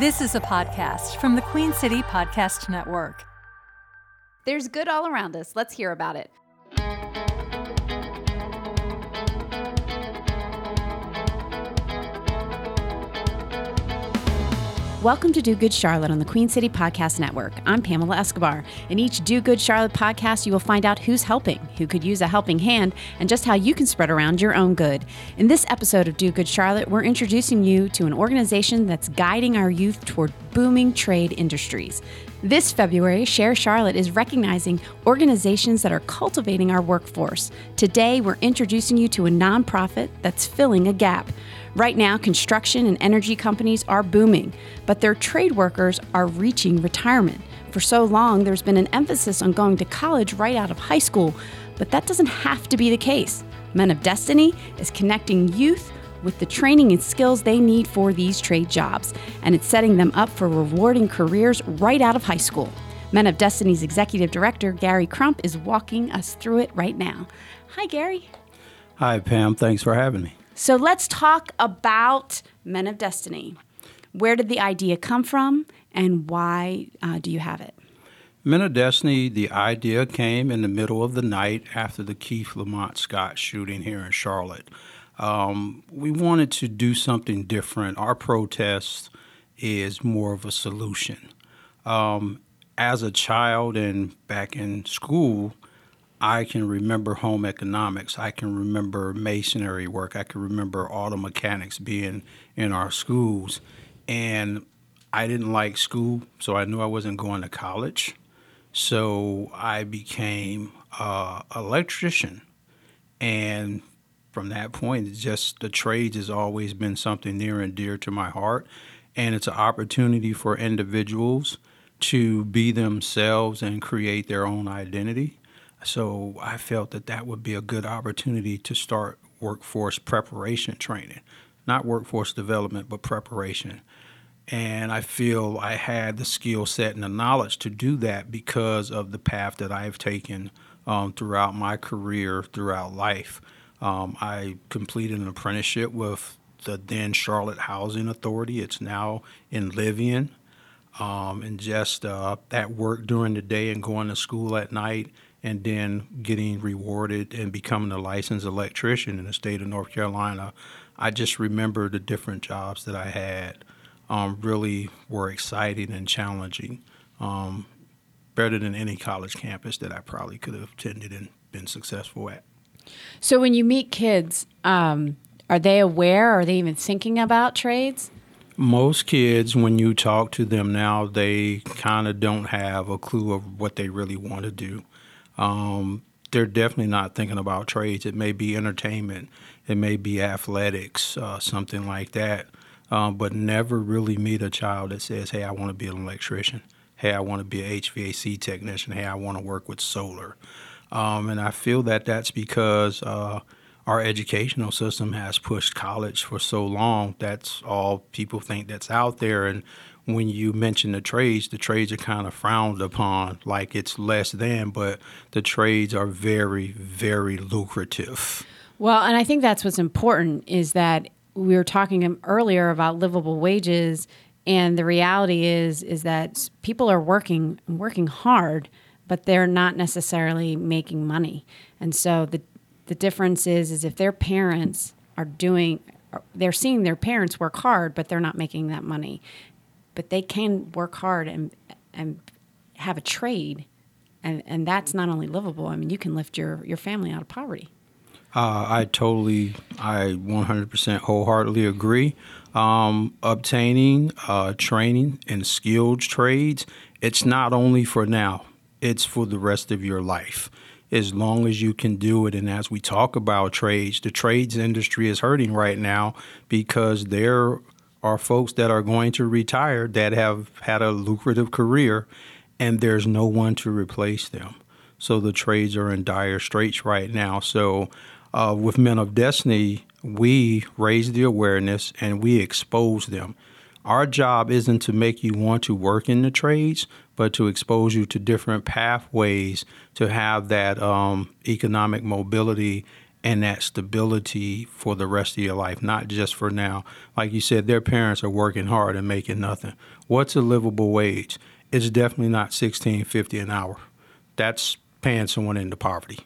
This is a podcast from the Queen City Podcast Network. There's good all around us. Let's hear about it. Welcome to Do Good Charlotte on the Queen City Podcast Network. I'm Pamela Escobar. In each Do Good Charlotte podcast, you will find out who's helping, who could use a helping hand, and just how you can spread around your own good. In this episode of Do Good Charlotte, we're introducing you to an organization that's guiding our youth toward booming trade industries. This February, Share Charlotte is recognizing organizations that are cultivating our workforce. Today, we're introducing you to a nonprofit that's filling a gap. Right now, construction and energy companies are booming, but their trade workers are reaching retirement. For so long, there's been an emphasis on going to college right out of high school, but that doesn't have to be the case. Men of Destiny is connecting youth with the training and skills they need for these trade jobs, and it's setting them up for rewarding careers right out of high school. Men of Destiny's executive director, Gary Crump, is walking us through it right now. Hi, Gary. Hi, Pam. Thanks for having me. So let's talk about Men of Destiny. Where did the idea come from, and why uh, do you have it? Men of Destiny, the idea came in the middle of the night after the Keith Lamont Scott shooting here in Charlotte. Um, we wanted to do something different. Our protest is more of a solution. Um, as a child and back in school, I can remember home economics. I can remember masonry work. I can remember auto mechanics being in our schools. And I didn't like school, so I knew I wasn't going to college. So I became an electrician. And from that point, just the trades has always been something near and dear to my heart. And it's an opportunity for individuals to be themselves and create their own identity. So I felt that that would be a good opportunity to start workforce preparation training, not workforce development, but preparation. And I feel I had the skill set and the knowledge to do that because of the path that I've taken um, throughout my career, throughout life. Um, I completed an apprenticeship with the then Charlotte Housing Authority. It's now Inlivian. Um, and just uh, that work during the day and going to school at night and then getting rewarded and becoming a licensed electrician in the state of North Carolina, I just remember the different jobs that I had um, really were exciting and challenging, um, better than any college campus that I probably could have attended and been successful at. So when you meet kids, um, are they aware? Are they even thinking about trades? Most kids, when you talk to them now, they kind of don't have a clue of what they really want to do. Um, they're definitely not thinking about trades. It may be entertainment, it may be athletics, uh, something like that. Um, but never really meet a child that says, "Hey, I want to be an electrician. Hey, I want to be an HVAC technician. Hey, I want to work with solar." Um, and I feel that that's because uh, our educational system has pushed college for so long. That's all people think that's out there, and when you mention the trades, the trades are kind of frowned upon, like it's less than, but the trades are very, very lucrative. Well, and I think that's what's important is that we were talking earlier about livable wages, and the reality is is that people are working working hard, but they're not necessarily making money, and so the the difference is is if their parents are doing they're seeing their parents work hard, but they're not making that money but they can work hard and and have a trade, and and that's not only livable. I mean, you can lift your your family out of poverty. Uh, I totally, I 100% wholeheartedly agree. Um, obtaining uh, training in skilled trades, it's not only for now, it's for the rest of your life. As long as you can do it. And as we talk about trades, the trades industry is hurting right now because they're are folks that are going to retire that have had a lucrative career and there's no one to replace them. So the trades are in dire straits right now. So uh, with Men of Destiny, we raise the awareness and we expose them. Our job isn't to make you want to work in the trades, but to expose you to different pathways to have that um, economic mobility and that stability for the rest of your life, not just for now. Like you said, their parents are working hard and making nothing. What's a livable wage? It's definitely not sixteen fifty an hour. That's paying someone into poverty.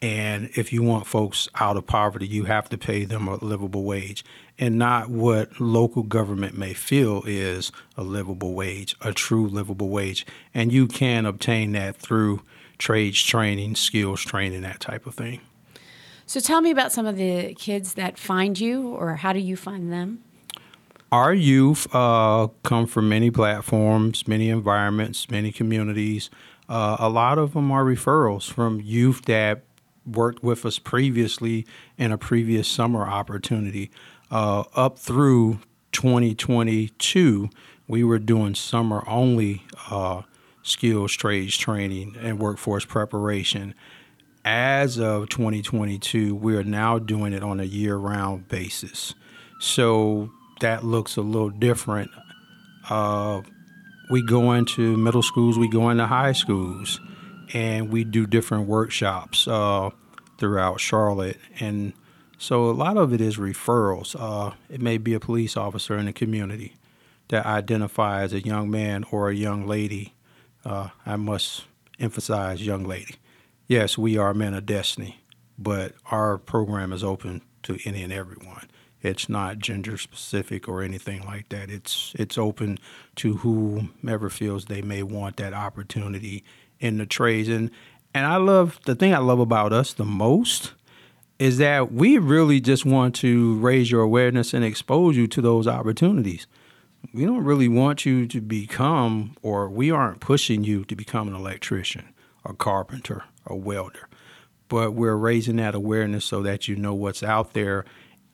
And if you want folks out of poverty, you have to pay them a livable wage and not what local government may feel is a livable wage, a true livable wage. And you can obtain that through trades training, skills training, that type of thing. So tell me about some of the kids that find you, or how do you find them? Our youth uh, come from many platforms, many environments, many communities. Uh, a lot of them are referrals from youth that worked with us previously in a previous summer opportunity. Uh, up through 2022, we were doing summer only uh, skills trades training and workforce preparation. As of 2022, we are now doing it on a year round basis. So that looks a little different. Uh, we go into middle schools, we go into high schools and we do different workshops uh, throughout Charlotte. And so a lot of it is referrals. Uh, it may be a police officer in the community that identifies a young man or a young lady. Uh, I must emphasize young lady. Yes, we are men of destiny, but our program is open to any and everyone. It's not gender specific or anything like that. It's it's open to whomever feels they may want that opportunity in the trades. And and I love the thing I love about us the most is that we really just want to raise your awareness and expose you to those opportunities. We don't really want you to become, or we aren't pushing you to become an electrician, a carpenter, a welder, but we're raising that awareness so that you know what's out there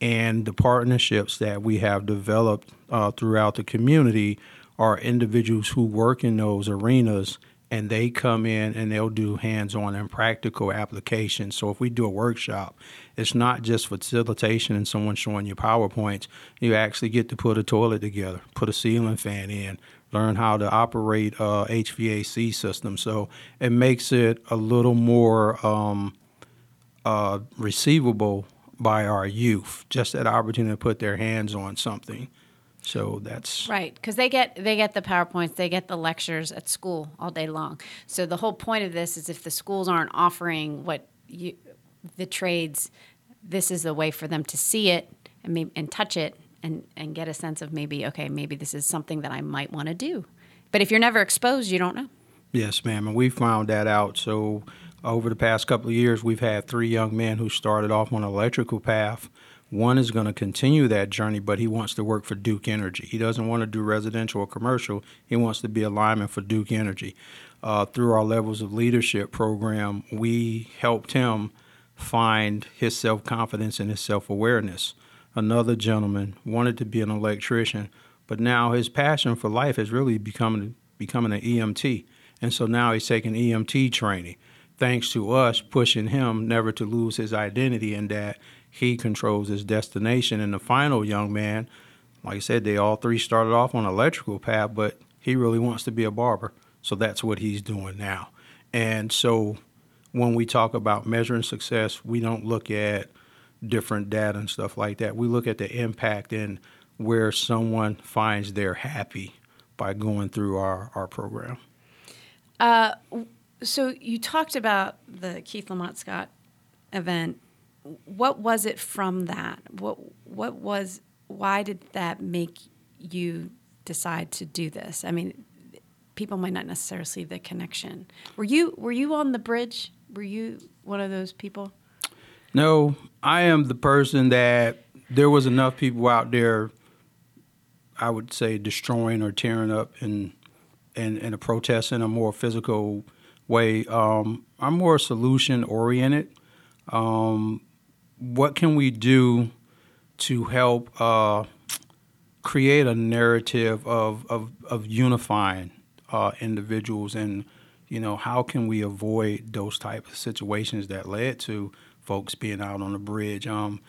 and the partnerships that we have developed uh, throughout the community are individuals who work in those arenas and they come in and they'll do hands-on and practical applications. So if we do a workshop, it's not just facilitation and someone showing you PowerPoints. You actually get to put a toilet together, put a ceiling fan in, learn how to operate a HVAC system. So it makes it a little more um, uh, receivable by our youth. Just that opportunity to put their hands on something so that's right because they get they get the powerpoints, they get the lectures at school all day long. So the whole point of this is if the schools aren't offering what you, the trades, this is a way for them to see it and and touch it and and get a sense of maybe okay maybe this is something that I might want to do. But if you're never exposed, you don't know. Yes, ma'am, and we found that out. So over the past couple of years, we've had three young men who started off on an electrical path one is going to continue that journey, but he wants to work for Duke Energy. He doesn't want to do residential or commercial. He wants to be a lineman for Duke Energy. Uh, through our levels of leadership program, we helped him find his self confidence and his self awareness. Another gentleman wanted to be an electrician, but now his passion for life has really become becoming an EMT. And so now he's taking EMT training, thanks to us pushing him never to lose his identity and that he controls his destination. And the final young man, like I said, they all three started off on electrical path, but he really wants to be a barber. So that's what he's doing now. And so when we talk about measuring success, we don't look at different data and stuff like that. We look at the impact and where someone finds they're happy by going through our, our program. Uh, so you talked about the Keith Lamont Scott event what was it from that? What what was why did that make you decide to do this? I mean, people might not necessarily see the connection. Were you were you on the bridge? Were you one of those people? No, I am the person that there was enough people out there I would say destroying or tearing up in in, in a protest in a more physical way. Um, I'm more solution oriented. Um, what can we do to help uh, create a narrative of, of, of unifying uh, individuals and you know how can we avoid those type of situations that led to folks being out on the bridge um,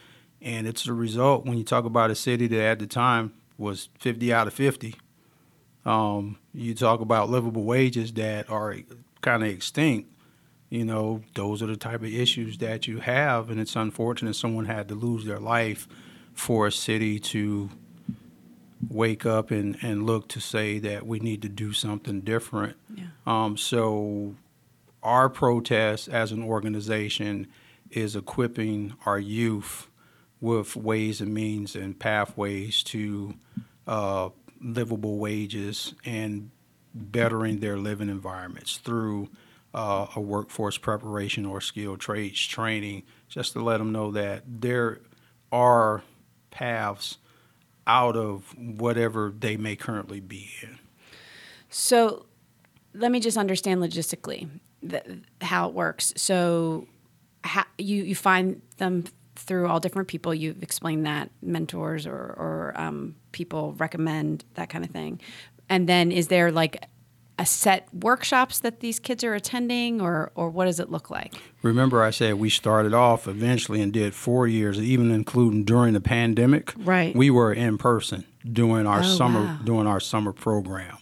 and it's a result when you talk about a city that at the time was 50 out of 50 um, you talk about livable wages that are kind of extinct you know, those are the type of issues that you have, and it's unfortunate someone had to lose their life for a city to wake up and, and look to say that we need to do something different. Yeah. Um, so, our protest as an organization is equipping our youth with ways and means and pathways to uh, livable wages and bettering their living environments through uh, a workforce preparation or skilled trades training, just to let them know that there are paths out of whatever they may currently be in. So let me just understand logistically how it works. So how, you, you find them through all different people. You've explained that mentors or, or um, people recommend that kind of thing. And then is there like a set workshops that these kids are attending or, or what does it look like? Remember, I said we started off eventually and did four years, even including during the pandemic. Right. We were in person doing our Oh, summer wow. doing our summer program.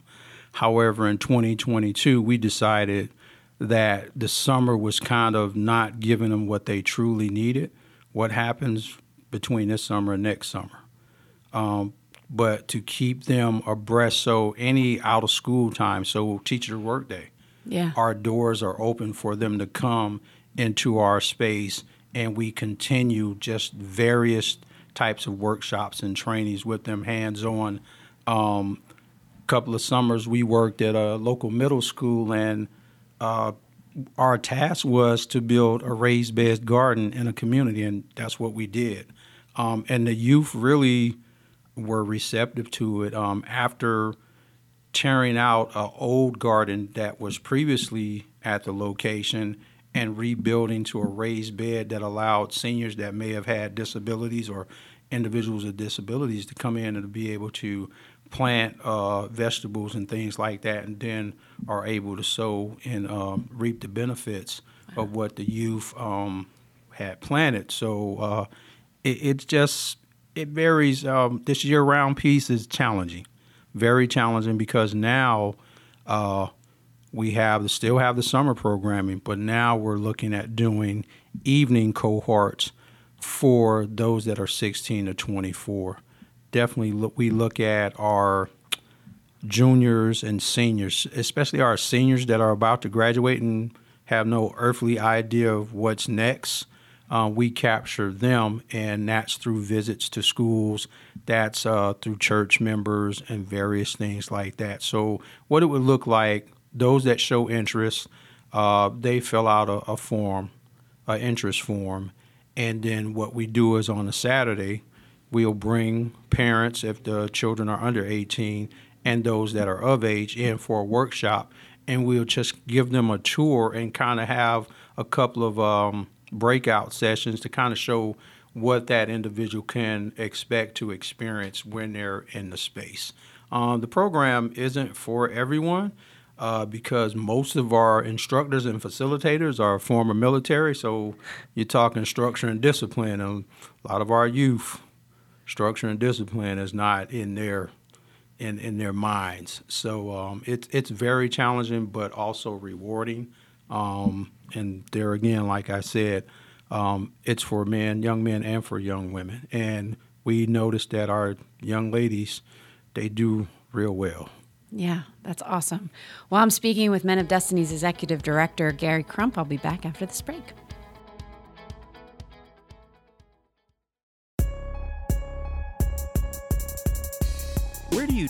However, in 2022, we decided that the summer was kind of not giving them what they truly needed. What happens between this summer and next summer? Um, but to keep them abreast, so any out of school time, so teacher workday, Yeah. our doors are open for them to come into our space and we continue just various types of workshops and trainings with them hands on um, couple of summers we worked at a local middle school and uh, our task was to build a raised bed garden in a community and that's what we did. Um, and the youth really were receptive to it um, after tearing out an old garden that was previously at the location and rebuilding to a raised bed that allowed seniors that may have had disabilities or individuals with disabilities to come in and be able to plant uh, vegetables and things like that, and then are able to sow and um, reap the benefits of what the youth um, had planted. So uh, it, it's just it varies. Um, this year-round piece is challenging, very challenging because now uh, we have still have the summer programming, but now we're looking at doing evening cohorts for those that are 16 to 24. Definitely, look, we look at our juniors and seniors, especially our seniors that are about to graduate and have no earthly idea of what's next. Uh, we capture them, and that's through visits to schools, that's uh, through church members, and various things like that. So, what it would look like, those that show interest, uh, they fill out a, a form, an interest form, and then what we do is on a Saturday, we'll bring parents if the children are under 18 and those that are of age in for a workshop and we'll just give them a tour and kind of have a couple of um, breakout sessions to kind of show what that individual can expect to experience when they're in the space. Um, the program isn't for everyone uh, because most of our instructors and facilitators are former military, so you're talking structure and discipline, and a lot of our youth structure and discipline is not in their in, in their minds. So um, it's it's very challenging, but also rewarding. Um, and there again, like I said, um, it's for men, young men, and for young women. And we noticed that our young ladies, they do real well. Yeah, that's awesome. Well, I'm speaking with Men of Destiny's executive director, Gary Crump. I'll be back after this break.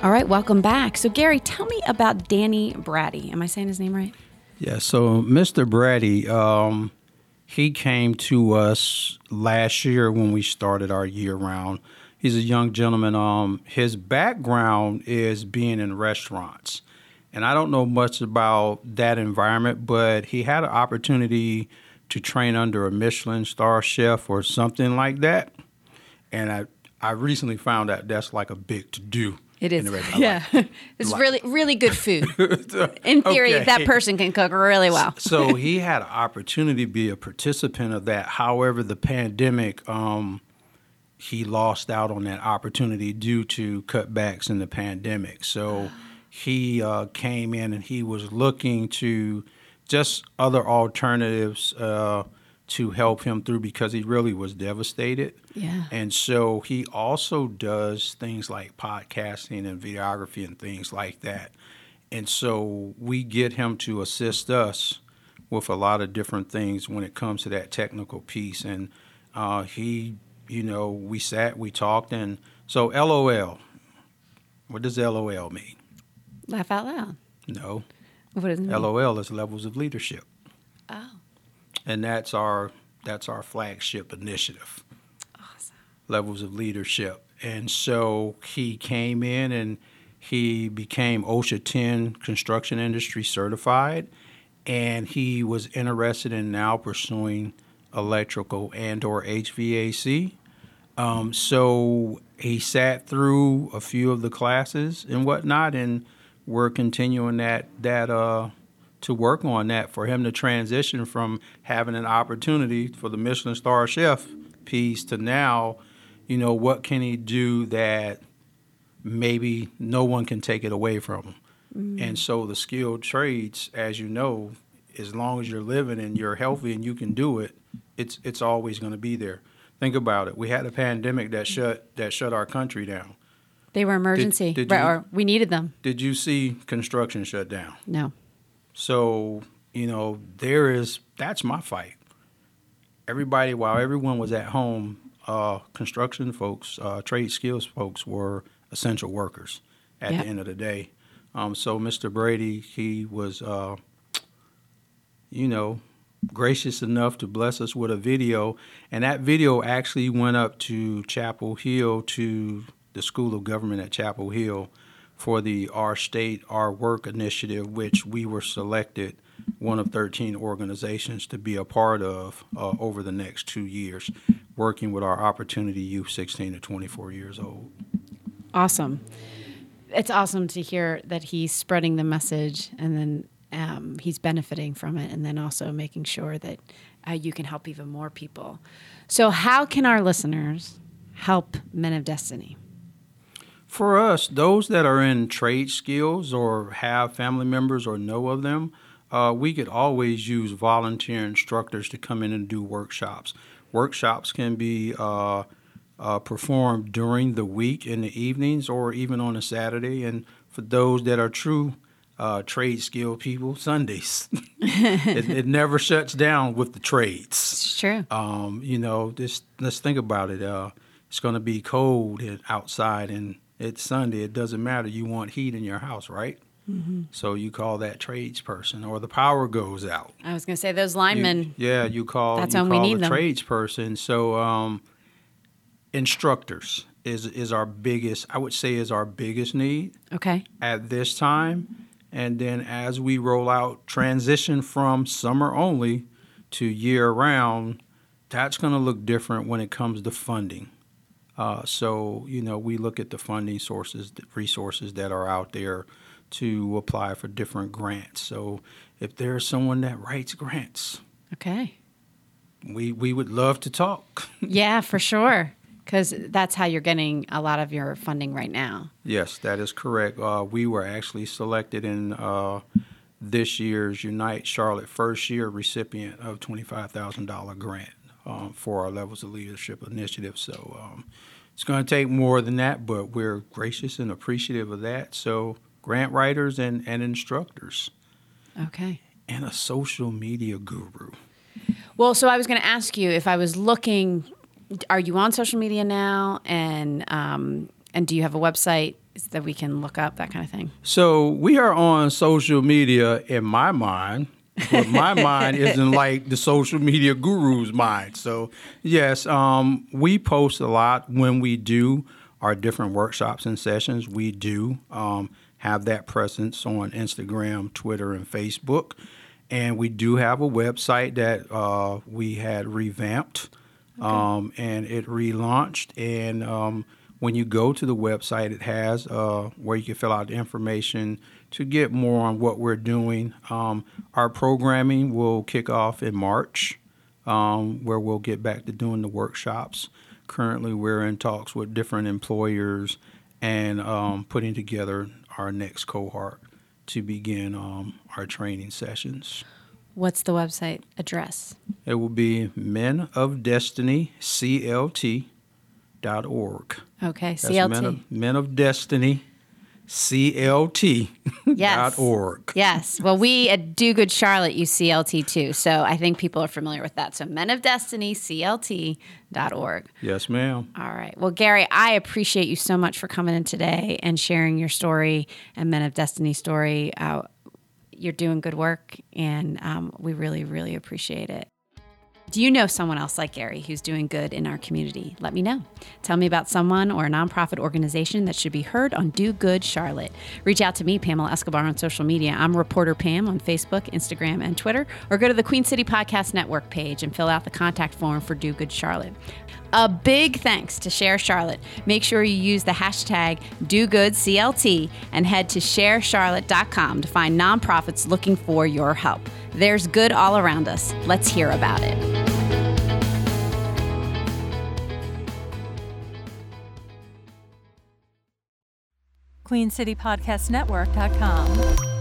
All right, welcome back. So, Gary, tell me about Danny Brady. Am I saying his name right? Yeah, so Mr. Brady, um, he came to us last year when we started our year round. He's a young gentleman. Um, his background is being in restaurants, and I don't know much about that environment, but he had an opportunity to train under a Michelin star chef or something like that. And I I recently found out that's like a big to do. It is. in the restaurant. Yeah. it's like- really, really good food. In theory, Okay. that person can cook really well. so he had an opportunity to be a participant of that. However, the pandemic, um, he lost out on that opportunity due to cutbacks in the pandemic. So he uh, came in and he was looking to just other alternatives uh, to help him through because he really was devastated. Yeah. And so he also does things like podcasting and videography and things like that. And so we get him to assist us with a lot of different things when it comes to that technical piece. And uh, he, you know, we sat, we talked, and so LOL. What does LOL mean? Laugh out loud. No, What does it mean? LOL is levels of leadership, Oh, and that's our that's our flagship initiative. awesome. levels of leadership. And so he came in and he became OSHA 10 construction industry certified and he was interested in now pursuing electrical and or HVAC. Um, so he sat through a few of the classes and whatnot, and we're continuing that that uh, to work on that for him to transition from having an opportunity for the Michelin star chef piece to now, you know, what can he do that maybe no one can take it away from him. Mm-hmm. And so the skilled trades, as you know, as long as you're living and you're healthy and you can do it, it's it's always going to be there. Think about it. We had a pandemic that shut that shut our country down. They were emergency, did right, you- or we needed them. Did you see construction shut down? No. So, you know, there is that's my fight. Everybody, while everyone was at home, uh, construction folks, uh, trade skills folks were essential workers at Yeah. the end of the day. Um, so, Mr. Brady, he was, uh, you know, gracious enough to bless us with a video, and that video actually went up to Chapel Hill to the School of Government at Chapel Hill for the Our State, Our Work initiative, which we were selected one of 13 organizations to be a part of uh, over the next two years, working with our Opportunity Youth 16 to 24 years old. Awesome. It's awesome to hear that he's spreading the message and then um, he's benefiting from it, and then also making sure that uh, you can help even more people. So, how can our listeners help Men of Destiny? For us, those that are in trade skills or have family members or know of them, uh, we could always use volunteer instructors to come in and do workshops. Workshops can be uh, uh, performed during the week in the evenings or even on a Saturday. And for those that are true uh, trade skill people, Sundays. it, it never shuts down with the trades. It's true. Um, you know, just let's think about it. Uh, it's going to be cold outside, and it's Sunday. It doesn't matter. You want heat in your house, right? Mm-hmm. So you call that tradesperson, or the power goes out. I was going to say those You- linemen. yeah, you call. That's you when we call need a them. tradesperson. So um, instructors is is our biggest. I would say is our biggest need Okay. at this time. And then as we roll out transition from summer only to year round, that's going to look different when it comes to funding. Uh, so, you know, we look at the funding sources, the resources that are out there to apply for different grants. So, if there's someone that writes grants, Okay. we, we would love to talk. Yeah, for sure. Because that's how you're getting a lot of your funding right now. Yes, that is correct. Uh, we were actually selected in uh, this year's Unite Charlotte first year recipient of $25,000 grant um, for our Levels of Leadership initiative. So um, it's going to take more than that, but we're gracious and appreciative of that. So, grant writers and, and instructors, Okay. and a social media guru. Well, so I was going to ask you if I was looking, are you on social media now? And, um, and do you have a website that we can look up, that kind of thing? So we are on social media in my mind but my mind isn't like the social media guru's mind. So, yes, um, we post a lot when we do our different workshops and sessions. We do um, have that presence on Instagram, Twitter, and Facebook. And we do have a website that uh, we had revamped um, and it relaunched. And um, when you go to the website, it has uh, where you can fill out the information to get more on what we're doing. Um, our programming will kick off in March, um, where we'll get back to doing the workshops. Currently, we're in talks with different employers and um, putting together our next cohort to begin um, our training sessions. What's the website address? It will be Men of Destiny CLT.org. Okay, That's CLT. Men of, Men of Destiny CLT Yes. dot org. Yes. Well, we at Do Good Charlotte use CLT too. So I think people are familiar with that. So Men of Destiny, CLT.org. Yes, ma'am. All right. Well, Gary, I appreciate you so much for coming in today and sharing your story and Men of Destiny story. Uh, you're doing good work, and um, we really, really appreciate it. Do you know someone else like Gary who's doing good in our community? Let me know. Tell me about someone or a nonprofit organization that should be heard on Do Good Charlotte. Reach out to me, Pamela Escobar, on social media. I'm Reporter Pam on Facebook, Instagram, and Twitter, or go to the Queen City Podcast Network page and fill out the contact form for Do Good Charlotte. A big thanks to Share Charlotte. Make sure you use the hashtag DoGoodCLT and head to sharecharlotte.com to find nonprofits looking for your help. There's good all around us. Let's hear about it. QueenCityPodcastNetwork.com.